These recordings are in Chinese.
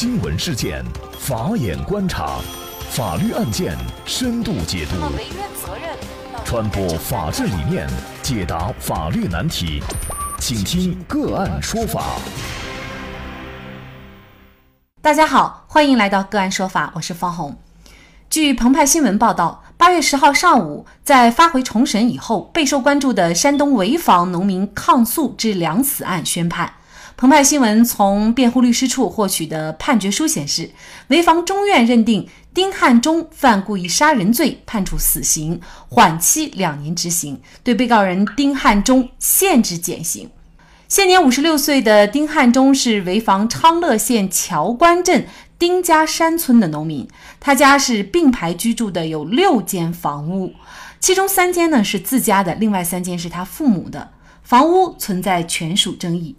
新闻事件，法眼观察，法律案件深度解读，传播法治理念，解答法律难题，请听个案说法。大家好，欢迎来到个案说法，我是方红。据澎湃新闻报道，八月十号上午，在发回重审以后，备受关注的山东潍坊农民抗诉致两死案宣判。澎湃新闻从辩护律师处获取的判决书显示，潍坊中院认定丁汉忠犯故意杀人罪，判处死刑，缓期两年执行，对被告人丁汉忠限制减刑。现年五十六岁的丁汉忠是潍坊昌乐县乔关镇丁家山村的农民，他家是并排居住的，有六间房屋，其中三间呢是自家的，另外三间是他父母的，房屋存在权属争议。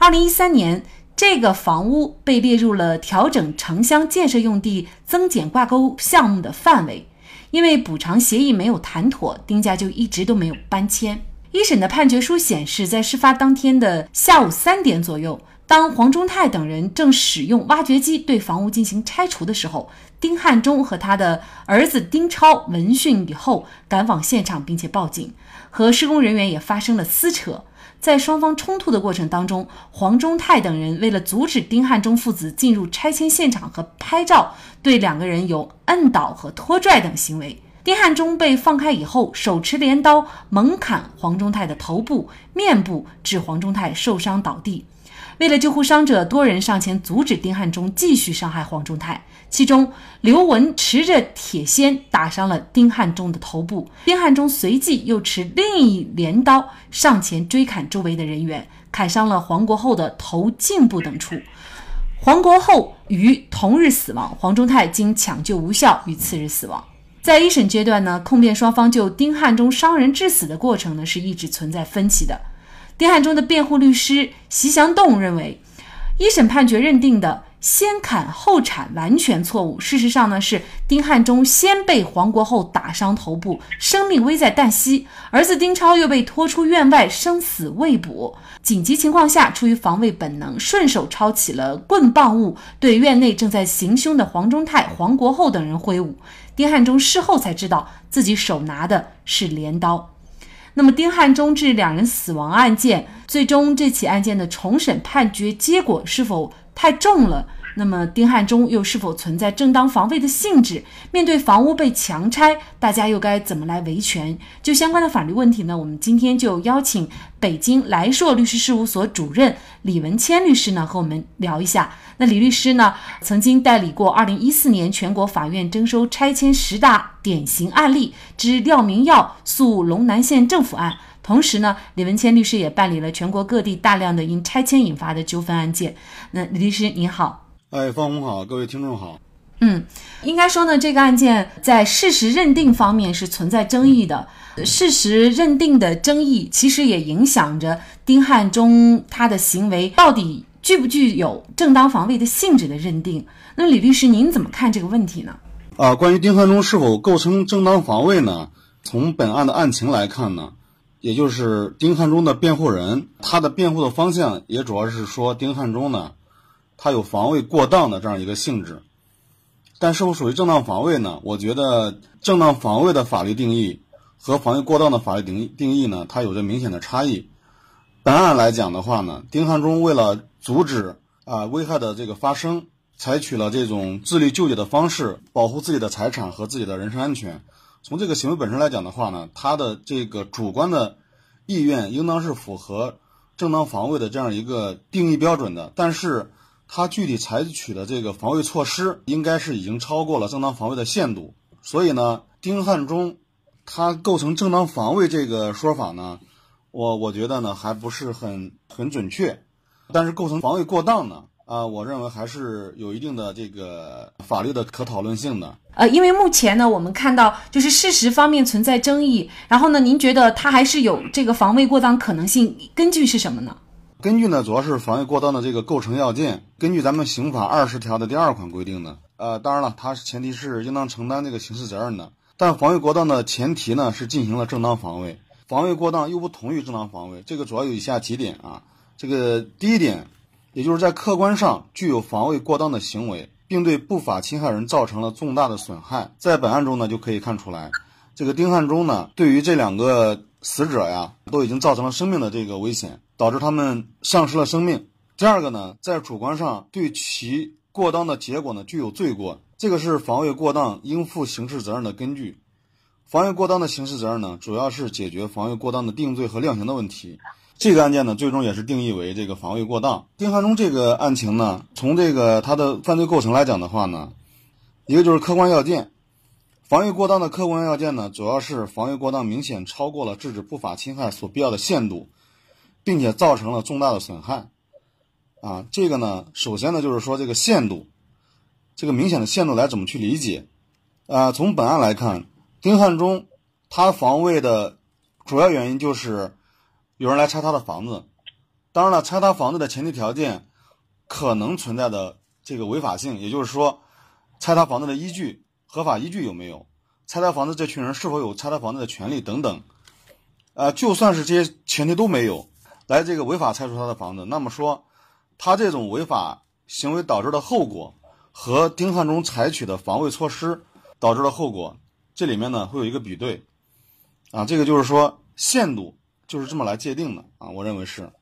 二零一三年，这个房屋被列入了调整城乡建设用地增减挂钩项目的范围。因为补偿协议没有谈妥，丁家就一直都没有搬迁。一审的判决书显示，在事发当天的下午三点左右，当黄忠泰等人正使用挖掘机对房屋进行拆除的时候，丁汉忠和他的儿子丁超闻讯以后赶往现场，并且报警，和施工人员也发生了撕扯。在双方冲突的过程当中，黄忠泰等人为了阻止丁汉忠父子进入拆迁现场和拍照，对两个人有摁倒和拖拽等行为。丁汉忠被放开以后，手持镰刀猛砍黄忠泰的头部、面部，致黄忠泰受伤倒地。为了救护伤者，多人上前阻止丁汉忠继续伤害黄忠泰。其中，刘文持着铁锨打伤了丁汉忠的头部，丁汉忠随即又持另一镰刀上前追砍周围的人员，砍伤了黄国厚的头颈部等处。黄国厚于同日死亡，黄忠泰经抢救无效，于次日死亡。在一审阶段呢，控辩双方就丁汉忠伤人致死的过程呢是一直存在分歧的。丁汉忠的辩护律师席祥栋认为，一审判决认定的先砍后铲完全错误。事实上呢，是丁汉忠先被黄国厚打伤头部，生命危在旦夕；儿子丁超又被拖出院外，生死未卜。紧急情况下，出于防卫本能，顺手抄起了棍棒物，对院内正在行凶的黄忠泰、黄国厚等人挥舞。丁汉忠事后才知道自己手拿的是镰刀。那么，丁汉忠致两人死亡案件，最终这起案件的重审判决结果是否太重了？那么，丁汉忠又是否存在正当防卫的性质？面对房屋被强拆，大家又该怎么来维权？就相关的法律问题呢？我们今天就邀请北京来硕律师事务所主任李文谦律师呢，和我们聊一下。那李律师呢，曾经代理过2014年全国法院征收拆迁十大典型案例之廖明耀诉龙南县政府案，同时呢，李文谦律师也办理了全国各地大量的因拆迁引发的纠纷案件。那李律师您好，哎，方红好，各位听众好。嗯，应该说呢，这个案件在事实认定方面是存在争议的，事实认定的争议其实也影响着丁汉忠他的行为到底。具不具有正当防卫的性质的认定？那李律师，您怎么看这个问题呢？啊，关于丁汉忠是否构成正当防卫呢？从本案的案情来看呢，也就是丁汉忠的辩护人，他的辩护的方向也主要是说丁汉忠呢，它有防卫过当的这样一个性质。但是否属于正当防卫呢？我觉得正当防卫的法律定义和防卫过当的法律定义定义呢，它有着明显的差异。本案来讲的话呢，丁汉忠为了阻止啊危害的这个发生，采取了这种自力救济的方式，保护自己的财产和自己的人身安全。从这个行为本身来讲的话呢，他的这个主观的意愿应当是符合正当防卫的这样一个定义标准的。但是，他具体采取的这个防卫措施，应该是已经超过了正当防卫的限度。所以呢，丁汉忠他构成正当防卫这个说法呢，我我觉得呢还不是很很准确。但是构成防卫过当呢？啊，我认为还是有一定的这个法律的可讨论性的。呃，因为目前呢，我们看到就是事实方面存在争议，然后呢，您觉得他还是有这个防卫过当可能性？根据是什么呢？根据呢，主要是防卫过当的这个构成要件。根据咱们刑法二十条的第二款规定呢，呃，当然了，它是前提是应当承担这个刑事责任的。但防卫过当的前提呢，是进行了正当防卫。防卫过当又不同于正当防卫，这个主要有以下几点啊。这个第一点，也就是在客观上具有防卫过当的行为，并对不法侵害人造成了重大的损害。在本案中呢，就可以看出来，这个丁汉忠呢，对于这两个死者呀，都已经造成了生命的这个危险，导致他们丧失了生命。第二个呢，在主观上对其过当的结果呢，具有罪过，这个是防卫过当应负刑事责任的根据。防卫过当的刑事责任呢，主要是解决防卫过当的定罪和量刑的问题。这个案件呢，最终也是定义为这个防卫过当。丁汉忠这个案情呢，从这个他的犯罪构成来讲的话呢，一个就是客观要件，防卫过当的客观要件呢，主要是防卫过当明显超过了制止不法侵害所必要的限度，并且造成了重大的损害。啊，这个呢，首先呢，就是说这个限度，这个明显的限度来怎么去理解？啊，从本案来看，丁汉忠他防卫的主要原因就是。有人来拆他的房子，当然了，拆他房子的前提条件可能存在的这个违法性，也就是说，拆他房子的依据、合法依据有没有？拆他房子这群人是否有拆他房子的权利等等？呃，就算是这些前提都没有，来这个违法拆除他的房子，那么说他这种违法行为导致的后果和丁汉忠采取的防卫措施导致的后果，这里面呢会有一个比对，啊，这个就是说限度。就是这么来界定的啊，我认为是。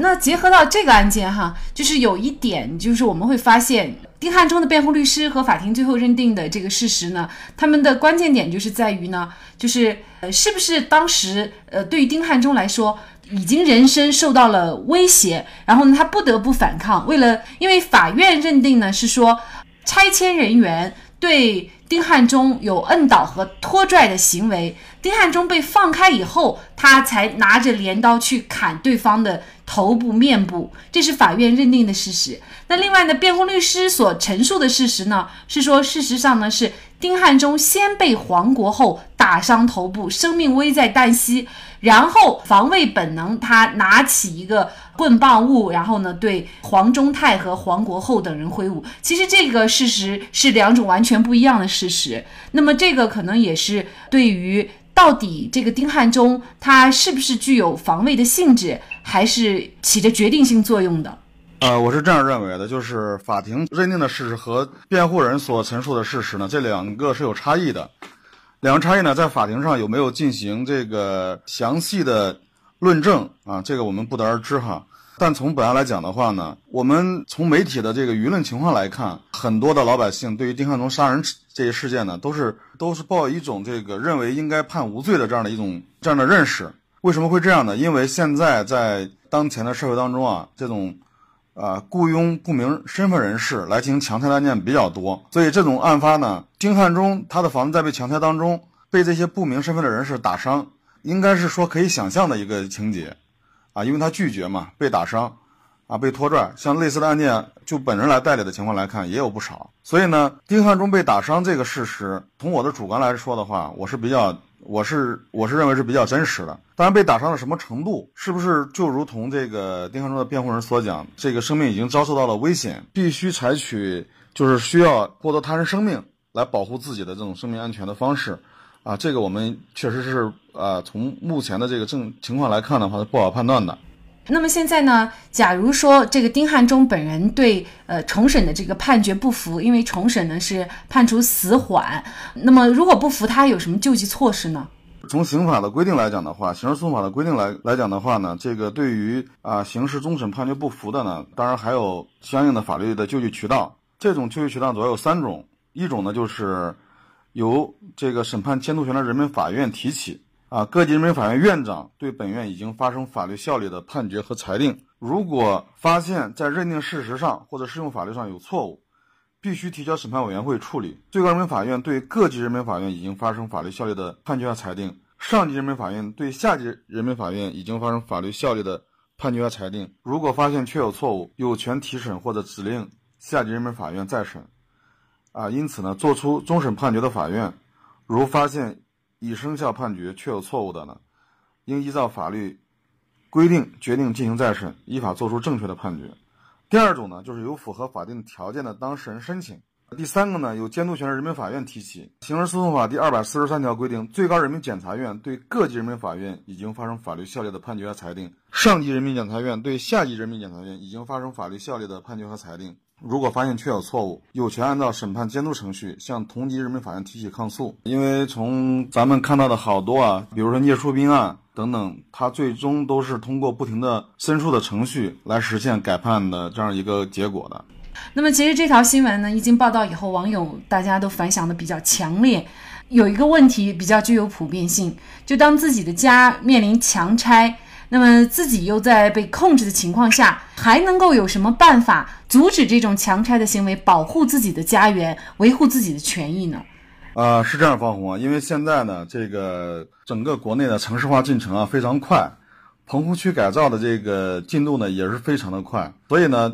那结合到这个案件哈，就是有一点，就是我们会发现丁汉忠的辩护律师和法庭最后认定的这个事实呢，他们的关键点就是在于呢，就是呃，是不是当时呃，对于丁汉忠来说，已经人身受到了威胁，然后呢，他不得不反抗。为了，因为法院认定呢是说，拆迁人员对丁汉忠有摁倒和拖拽的行为。丁汉忠被放开以后，他才拿着镰刀去砍对方的头部、面部，这是法院认定的事实。那另外呢，辩护律师所陈述的事实呢，是说事实上呢是丁汉忠先被黄国厚打伤头部，生命危在旦夕。然后防卫本能，他拿起一个棍棒物，然后呢对黄忠泰和黄国厚等人挥舞。其实这个事实是两种完全不一样的事实。那么这个可能也是对于到底这个丁汉忠他是不是具有防卫的性质，还是起着决定性作用的？呃，我是这样认为的，就是法庭认定的事实和辩护人所陈述的事实呢，这两个是有差异的。两个差异呢，在法庭上有没有进行这个详细的论证啊？这个我们不得而知哈。但从本案来讲的话呢，我们从媒体的这个舆论情况来看，很多的老百姓对于丁汉忠杀人这一事件呢，都是都是抱一种这个认为应该判无罪的这样的一种这样的认识。为什么会这样呢？因为现在在当前的社会当中啊，这种。啊，雇佣不明身份人士来进行强拆的案件比较多，所以这种案发呢，丁汉忠他的房子在被强拆当中被这些不明身份的人士打伤，应该是说可以想象的一个情节，啊，因为他拒绝嘛，被打伤，啊，被拖拽，像类似的案件，就本人来代理的情况来看也有不少，所以呢，丁汉忠被打伤这个事实，从我的主观来说的话，我是比较。我是我是认为是比较真实的，当然被打伤到什么程度，是不是就如同这个丁汉忠的辩护人所讲，这个生命已经遭受到了危险，必须采取就是需要剥夺他人生命来保护自己的这种生命安全的方式，啊，这个我们确实是啊，从目前的这个正情况来看的话，是不好判断的。那么现在呢？假如说这个丁汉忠本人对呃重审的这个判决不服，因为重审呢是判处死缓，那么如果不服，他有什么救济措施呢？从刑法的规定来讲的话，刑事诉讼法的规定来来讲的话呢，这个对于啊刑事终审判决不服的呢，当然还有相应的法律的救济渠道。这种救济渠道主要有三种，一种呢就是由这个审判监督权的人民法院提起。啊，各级人民法院院长对本院已经发生法律效力的判决和裁定，如果发现，在认定事实上或者适用法律上有错误，必须提交审判委员会处理。最高人民法院对各级人民法院已经发生法律效力的判决和裁定，上级人民法院对下级人民法院已经发生法律效力的判决和裁定，如果发现确有错误，有权提审或者指令下级人民法院再审。啊，因此呢，作出终审判决的法院，如发现。已生效判决确有错误的呢，应依照法律规定决定进行再审，依法作出正确的判决。第二种呢，就是有符合法定条件的当事人申请第三个呢，有监督权人民法院提起。刑事诉讼法第二百四十三条规定，最高人民检察院对各级人民法院已经发生法律效力的判决和裁定，上级人民检察院对下级人民检察院已经发生法律效力的判决和裁定，如果发现确有错误，有权按照审判监督程序向同级人民法院提起抗诉。因为从咱们看到的好多啊，比如说聂树斌案等等，他最终都是通过不停的申诉的程序来实现改判的这样一个结果的。那么，其实这条新闻呢，一经报道以后，网友大家都反响的比较强烈。有一个问题比较具有普遍性，就当自己的家面临强拆，那么自己又在被控制的情况下，还能够有什么办法阻止这种强拆的行为，保护自己的家园，维护自己的权益呢？啊，是这样，方红啊，因为现在呢，这个整个国内的城市化进程啊非常快，棚户区改造的这个进度呢也是非常的快，所以呢。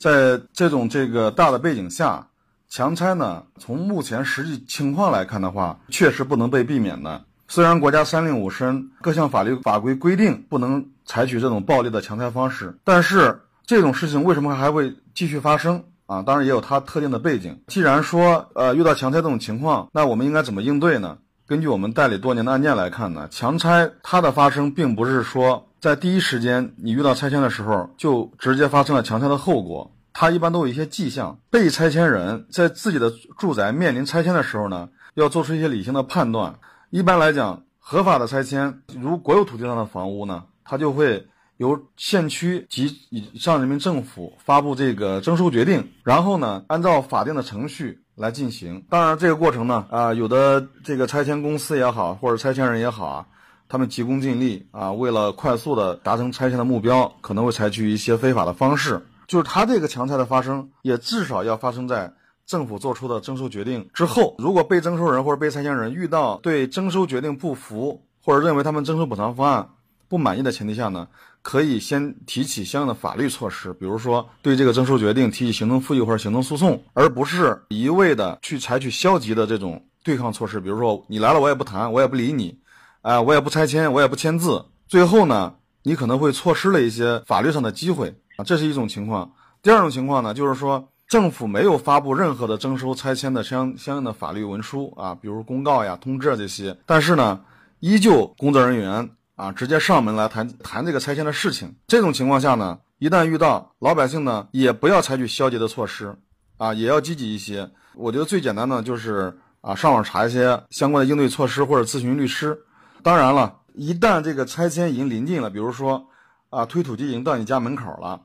在这种这个大的背景下，强拆呢，从目前实际情况来看的话，确实不能被避免的。虽然国家三令五申各项法律法规规定不能采取这种暴力的强拆方式，但是这种事情为什么还会继续发生啊？当然也有它特定的背景。既然说呃遇到强拆这种情况，那我们应该怎么应对呢？根据我们代理多年的案件来看呢，强拆它的发生并不是说。在第一时间，你遇到拆迁的时候，就直接发生了强拆的后果。它一般都有一些迹象。被拆迁人在自己的住宅面临拆迁的时候呢，要做出一些理性的判断。一般来讲，合法的拆迁，如国有土地上的房屋呢，它就会由县区及以上人民政府发布这个征收决定，然后呢，按照法定的程序来进行。当然，这个过程呢，啊，有的这个拆迁公司也好，或者拆迁人也好啊。他们急功近利啊，为了快速的达成拆迁的目标，可能会采取一些非法的方式。就是他这个强拆的发生，也至少要发生在政府做出的征收决定之后。如果被征收人或者被拆迁人遇到对征收决定不服，或者认为他们征收补偿方案不满意的前提下呢，可以先提起相应的法律措施，比如说对这个征收决定提起行政复议或者行政诉讼，而不是一味的去采取消极的这种对抗措施，比如说你来了我也不谈，我也不理你。哎，我也不拆迁，我也不签字，最后呢，你可能会错失了一些法律上的机会啊，这是一种情况。第二种情况呢，就是说政府没有发布任何的征收拆迁的相相应的法律文书啊，比如公告呀、通知啊这些，但是呢，依旧工作人员啊直接上门来谈谈这个拆迁的事情。这种情况下呢，一旦遇到老百姓呢，也不要采取消极的措施啊，也要积极一些。我觉得最简单的就是啊，上网查一些相关的应对措施，或者咨询律师。当然了，一旦这个拆迁已经临近了，比如说，啊，推土机已经到你家门口了，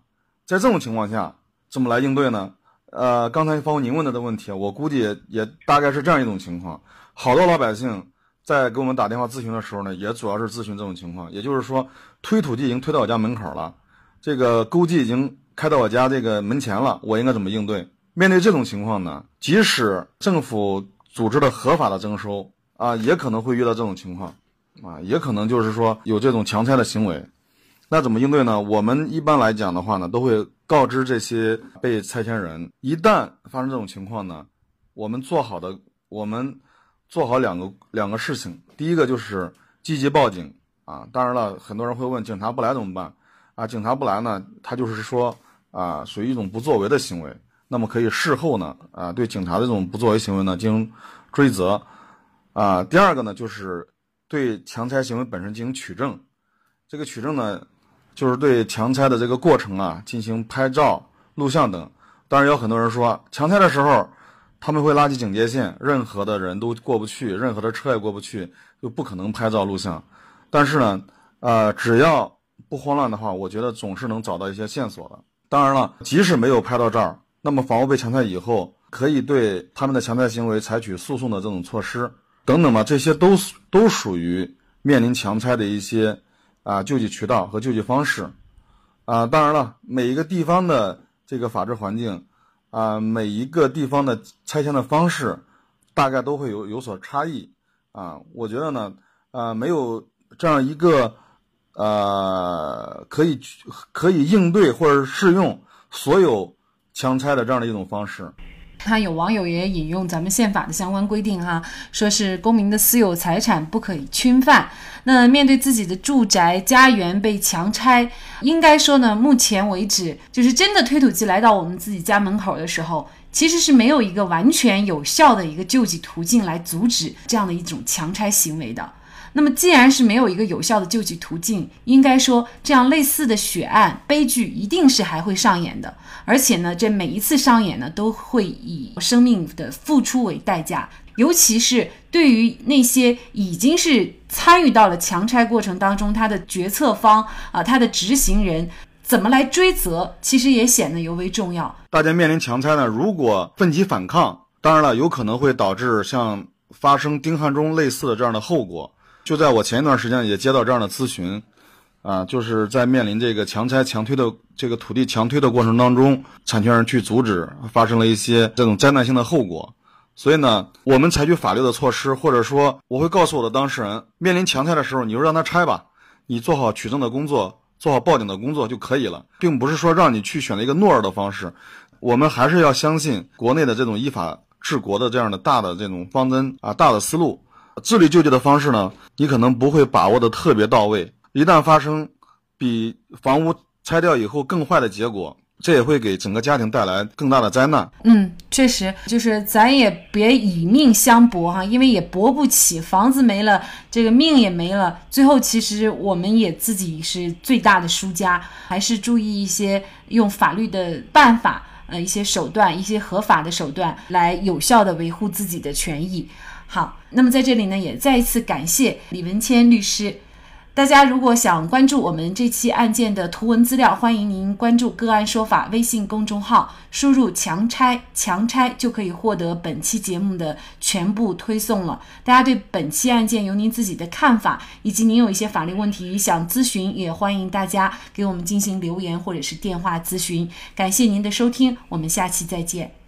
在这种情况下，怎么来应对呢？呃，刚才包括您问的的问题，我估计也也大概是这样一种情况。好多老百姓在给我们打电话咨询的时候呢，也主要是咨询这种情况，也就是说，推土机已经推到我家门口了，这个钩机已经开到我家这个门前了，我应该怎么应对？面对这种情况呢，即使政府组织的合法的征收啊，也可能会遇到这种情况。啊，也可能就是说有这种强拆的行为，那怎么应对呢？我们一般来讲的话呢，都会告知这些被拆迁人，一旦发生这种情况呢，我们做好的，我们做好两个两个事情。第一个就是积极报警啊，当然了，很多人会问，警察不来怎么办？啊，警察不来呢，他就是说啊，属于一种不作为的行为，那么可以事后呢，啊，对警察的这种不作为行为呢进行追责，啊，第二个呢就是。对强拆行为本身进行取证，这个取证呢，就是对强拆的这个过程啊进行拍照、录像等。当然有很多人说，强拆的时候他们会拉起警戒线，任何的人都过不去，任何的车也过不去，就不可能拍照录像。但是呢，呃，只要不慌乱的话，我觉得总是能找到一些线索的。当然了，即使没有拍到照，那么房屋被强拆以后，可以对他们的强拆行为采取诉讼的这种措施。等等吧，这些都都属于面临强拆的一些啊救济渠道和救济方式啊。当然了，每一个地方的这个法治环境啊，每一个地方的拆迁的方式，大概都会有有所差异啊。我觉得呢，啊，没有这样一个呃可以可以应对或者适用所有强拆的这样的一种方式。他有网友也引用咱们宪法的相关规定哈，说是公民的私有财产不可以侵犯。那面对自己的住宅家园被强拆，应该说呢，目前为止，就是真的推土机来到我们自己家门口的时候，其实是没有一个完全有效的一个救济途径来阻止这样的一种强拆行为的。那么，既然是没有一个有效的救济途径，应该说这样类似的血案悲剧一定是还会上演的。而且呢，这每一次上演呢，都会以生命的付出为代价。尤其是对于那些已经是参与到了强拆过程当中，他的决策方啊，他的执行人怎么来追责，其实也显得尤为重要。大家面临强拆呢，如果奋起反抗，当然了，有可能会导致像发生丁汉中类似的这样的后果。就在我前一段时间也接到这样的咨询，啊，就是在面临这个强拆强推的这个土地强推的过程当中，产权人去阻止，发生了一些这种灾难性的后果。所以呢，我们采取法律的措施，或者说我会告诉我的当事人，面临强拆的时候，你就让他拆吧，你做好取证的工作，做好报警的工作就可以了，并不是说让你去选择一个懦弱的方式。我们还是要相信国内的这种依法治国的这样的大的这种方针啊，大的思路。自力救济的方式呢，你可能不会把握的特别到位。一旦发生比房屋拆掉以后更坏的结果，这也会给整个家庭带来更大的灾难。嗯，确实，就是咱也别以命相搏哈，因为也搏不起。房子没了，这个命也没了，最后其实我们也自己是最大的输家。还是注意一些用法律的办法，呃，一些手段，一些合法的手段，来有效的维护自己的权益。好，那么在这里呢，也再一次感谢李文谦律师。大家如果想关注我们这期案件的图文资料，欢迎您关注“个案说法”微信公众号，输入“强拆”强拆就可以获得本期节目的全部推送了。大家对本期案件有您自己的看法，以及您有一些法律问题想咨询，也欢迎大家给我们进行留言或者是电话咨询。感谢您的收听，我们下期再见。